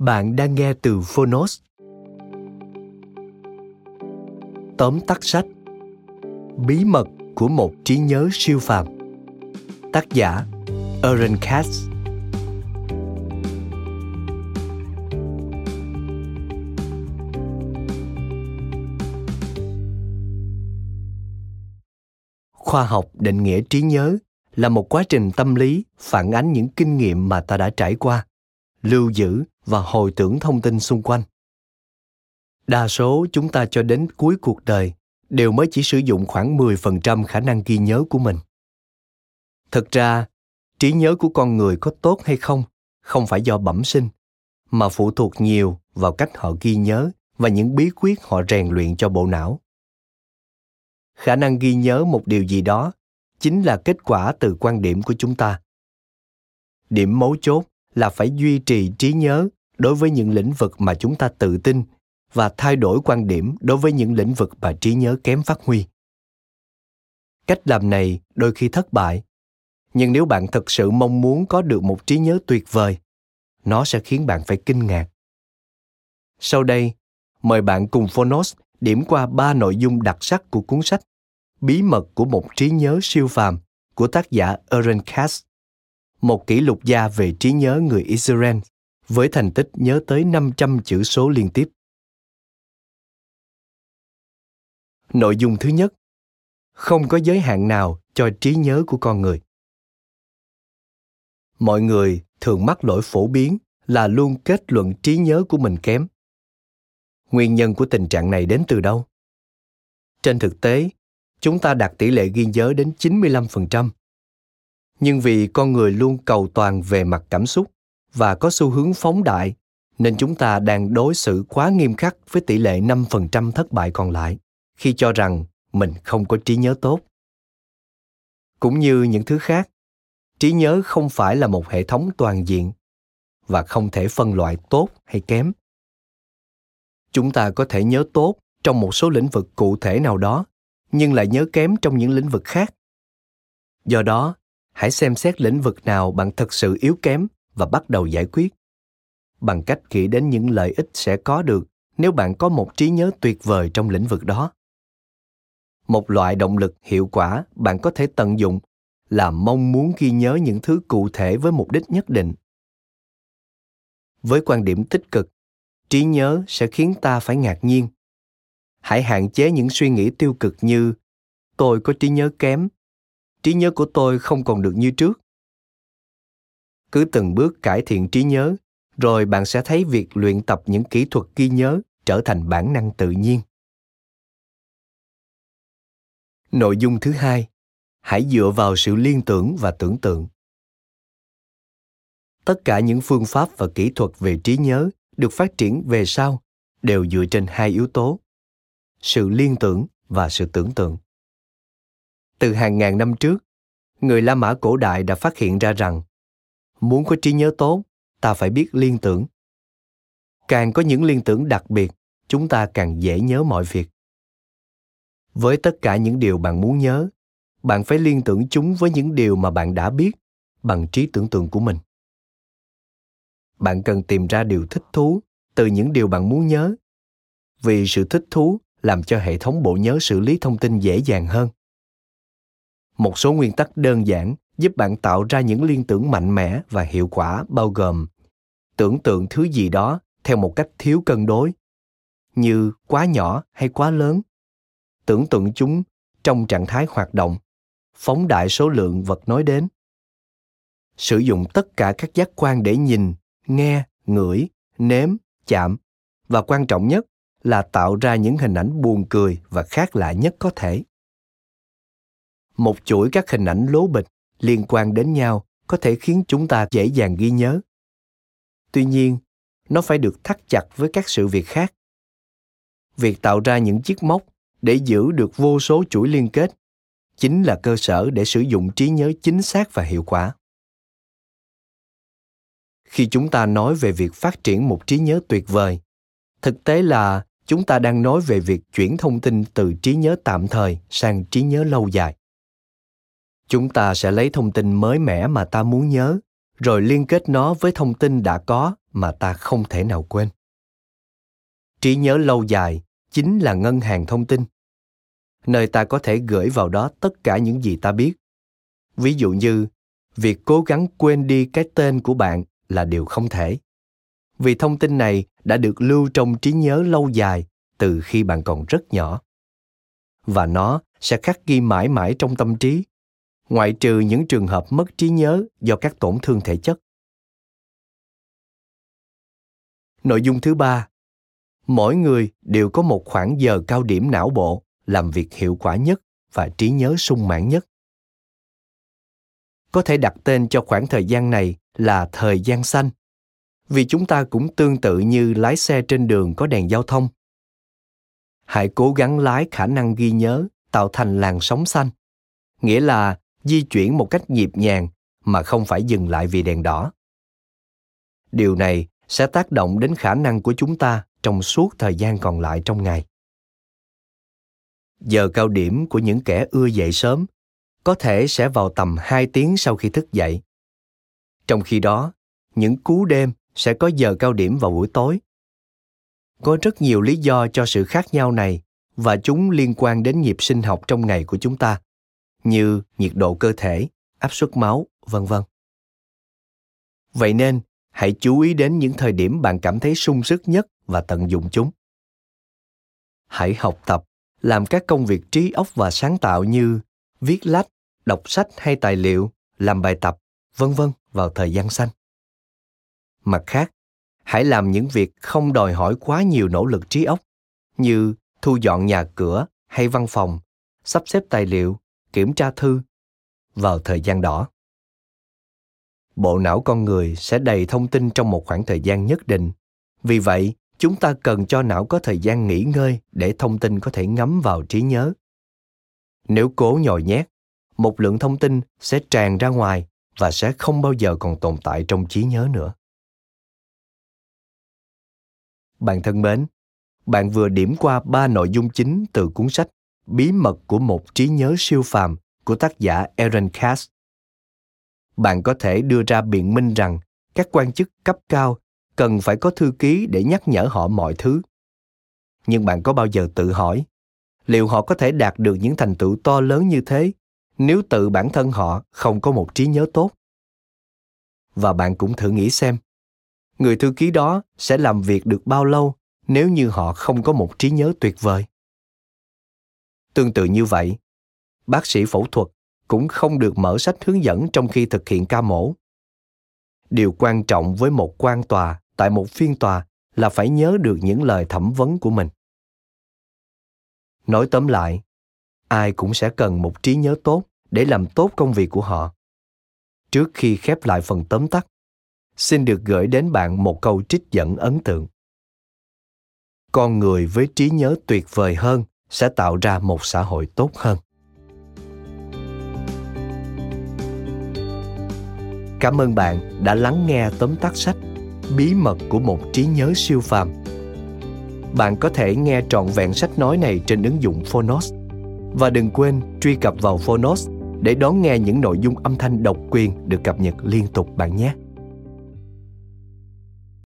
Bạn đang nghe từ Phonos. Tóm tắt sách. Bí mật của một trí nhớ siêu phàm. Tác giả, Aaron Katz. Khoa học định nghĩa trí nhớ là một quá trình tâm lý phản ánh những kinh nghiệm mà ta đã trải qua lưu giữ và hồi tưởng thông tin xung quanh đa số chúng ta cho đến cuối cuộc đời đều mới chỉ sử dụng khoảng 10% khả năng ghi nhớ của mình. Thực ra, trí nhớ của con người có tốt hay không không phải do bẩm sinh, mà phụ thuộc nhiều vào cách họ ghi nhớ và những bí quyết họ rèn luyện cho bộ não. Khả năng ghi nhớ một điều gì đó chính là kết quả từ quan điểm của chúng ta. Điểm mấu chốt là phải duy trì trí nhớ đối với những lĩnh vực mà chúng ta tự tin và thay đổi quan điểm đối với những lĩnh vực mà trí nhớ kém phát huy. Cách làm này đôi khi thất bại, nhưng nếu bạn thực sự mong muốn có được một trí nhớ tuyệt vời, nó sẽ khiến bạn phải kinh ngạc. Sau đây, mời bạn cùng phonos điểm qua ba nội dung đặc sắc của cuốn sách bí mật của một trí nhớ siêu phàm của tác giả Aaron Katz một kỷ lục gia về trí nhớ người Israel với thành tích nhớ tới 500 chữ số liên tiếp. Nội dung thứ nhất, không có giới hạn nào cho trí nhớ của con người. Mọi người thường mắc lỗi phổ biến là luôn kết luận trí nhớ của mình kém. Nguyên nhân của tình trạng này đến từ đâu? Trên thực tế, chúng ta đạt tỷ lệ ghi nhớ đến 95%. Nhưng vì con người luôn cầu toàn về mặt cảm xúc, và có xu hướng phóng đại, nên chúng ta đang đối xử quá nghiêm khắc với tỷ lệ 5% thất bại còn lại khi cho rằng mình không có trí nhớ tốt. Cũng như những thứ khác, trí nhớ không phải là một hệ thống toàn diện và không thể phân loại tốt hay kém. Chúng ta có thể nhớ tốt trong một số lĩnh vực cụ thể nào đó, nhưng lại nhớ kém trong những lĩnh vực khác. Do đó, hãy xem xét lĩnh vực nào bạn thật sự yếu kém và bắt đầu giải quyết. Bằng cách nghĩ đến những lợi ích sẽ có được nếu bạn có một trí nhớ tuyệt vời trong lĩnh vực đó. Một loại động lực hiệu quả bạn có thể tận dụng là mong muốn ghi nhớ những thứ cụ thể với mục đích nhất định. Với quan điểm tích cực, trí nhớ sẽ khiến ta phải ngạc nhiên. Hãy hạn chế những suy nghĩ tiêu cực như, tôi có trí nhớ kém trí nhớ của tôi không còn được như trước. Cứ từng bước cải thiện trí nhớ, rồi bạn sẽ thấy việc luyện tập những kỹ thuật ghi nhớ trở thành bản năng tự nhiên. Nội dung thứ hai, hãy dựa vào sự liên tưởng và tưởng tượng. Tất cả những phương pháp và kỹ thuật về trí nhớ được phát triển về sau đều dựa trên hai yếu tố, sự liên tưởng và sự tưởng tượng từ hàng ngàn năm trước, người la mã cổ đại đã phát hiện ra rằng, muốn có trí nhớ tốt, ta phải biết liên tưởng. Càng có những liên tưởng đặc biệt, chúng ta càng dễ nhớ mọi việc. Với tất cả những điều bạn muốn nhớ, bạn phải liên tưởng chúng với những điều mà bạn đã biết bằng trí tưởng tượng của mình. Bạn cần tìm ra điều thích thú từ những điều bạn muốn nhớ, vì sự thích thú làm cho hệ thống bộ nhớ xử lý thông tin dễ dàng hơn một số nguyên tắc đơn giản giúp bạn tạo ra những liên tưởng mạnh mẽ và hiệu quả, bao gồm tưởng tượng thứ gì đó theo một cách thiếu cân đối, như quá nhỏ hay quá lớn. Tưởng tượng chúng trong trạng thái hoạt động, phóng đại số lượng vật nói đến. Sử dụng tất cả các giác quan để nhìn, nghe, ngửi, nếm, chạm và quan trọng nhất là tạo ra những hình ảnh buồn cười và khác lạ nhất có thể một chuỗi các hình ảnh lố bịch liên quan đến nhau có thể khiến chúng ta dễ dàng ghi nhớ. Tuy nhiên, nó phải được thắt chặt với các sự việc khác. Việc tạo ra những chiếc móc để giữ được vô số chuỗi liên kết chính là cơ sở để sử dụng trí nhớ chính xác và hiệu quả. Khi chúng ta nói về việc phát triển một trí nhớ tuyệt vời, thực tế là chúng ta đang nói về việc chuyển thông tin từ trí nhớ tạm thời sang trí nhớ lâu dài chúng ta sẽ lấy thông tin mới mẻ mà ta muốn nhớ, rồi liên kết nó với thông tin đã có mà ta không thể nào quên. Trí nhớ lâu dài chính là ngân hàng thông tin. Nơi ta có thể gửi vào đó tất cả những gì ta biết. Ví dụ như, việc cố gắng quên đi cái tên của bạn là điều không thể. Vì thông tin này đã được lưu trong trí nhớ lâu dài từ khi bạn còn rất nhỏ. Và nó sẽ khắc ghi mãi mãi trong tâm trí ngoại trừ những trường hợp mất trí nhớ do các tổn thương thể chất. Nội dung thứ ba, mỗi người đều có một khoảng giờ cao điểm não bộ làm việc hiệu quả nhất và trí nhớ sung mãn nhất. Có thể đặt tên cho khoảng thời gian này là thời gian xanh, vì chúng ta cũng tương tự như lái xe trên đường có đèn giao thông. Hãy cố gắng lái khả năng ghi nhớ, tạo thành làn sóng xanh, nghĩa là di chuyển một cách nhịp nhàng mà không phải dừng lại vì đèn đỏ điều này sẽ tác động đến khả năng của chúng ta trong suốt thời gian còn lại trong ngày giờ cao điểm của những kẻ ưa dậy sớm có thể sẽ vào tầm 2 tiếng sau khi thức dậy. Trong khi đó, những cú đêm sẽ có giờ cao điểm vào buổi tối. Có rất nhiều lý do cho sự khác nhau này và chúng liên quan đến nhịp sinh học trong ngày của chúng ta, như nhiệt độ cơ thể, áp suất máu, vân vân. Vậy nên, hãy chú ý đến những thời điểm bạn cảm thấy sung sức nhất và tận dụng chúng. Hãy học tập làm các công việc trí óc và sáng tạo như viết lách, đọc sách hay tài liệu, làm bài tập, vân vân vào thời gian xanh. Mặt khác, hãy làm những việc không đòi hỏi quá nhiều nỗ lực trí óc như thu dọn nhà cửa hay văn phòng, sắp xếp tài liệu, kiểm tra thư vào thời gian đỏ. Bộ não con người sẽ đầy thông tin trong một khoảng thời gian nhất định. Vì vậy, chúng ta cần cho não có thời gian nghỉ ngơi để thông tin có thể ngấm vào trí nhớ nếu cố nhồi nhét một lượng thông tin sẽ tràn ra ngoài và sẽ không bao giờ còn tồn tại trong trí nhớ nữa bạn thân mến bạn vừa điểm qua ba nội dung chính từ cuốn sách bí mật của một trí nhớ siêu phàm của tác giả Aaron Katz. Bạn có thể đưa ra biện minh rằng các quan chức cấp cao cần phải có thư ký để nhắc nhở họ mọi thứ. Nhưng bạn có bao giờ tự hỏi, liệu họ có thể đạt được những thành tựu to lớn như thế nếu tự bản thân họ không có một trí nhớ tốt? Và bạn cũng thử nghĩ xem, người thư ký đó sẽ làm việc được bao lâu nếu như họ không có một trí nhớ tuyệt vời? Tương tự như vậy, bác sĩ phẫu thuật cũng không được mở sách hướng dẫn trong khi thực hiện ca mổ. Điều quan trọng với một quan tòa tại một phiên tòa là phải nhớ được những lời thẩm vấn của mình. Nói tóm lại, ai cũng sẽ cần một trí nhớ tốt để làm tốt công việc của họ. Trước khi khép lại phần tóm tắt, xin được gửi đến bạn một câu trích dẫn ấn tượng. Con người với trí nhớ tuyệt vời hơn sẽ tạo ra một xã hội tốt hơn cảm ơn bạn đã lắng nghe tóm tắt sách bí mật của một trí nhớ siêu phàm bạn có thể nghe trọn vẹn sách nói này trên ứng dụng Phonos. Và đừng quên truy cập vào Phonos để đón nghe những nội dung âm thanh độc quyền được cập nhật liên tục bạn nhé.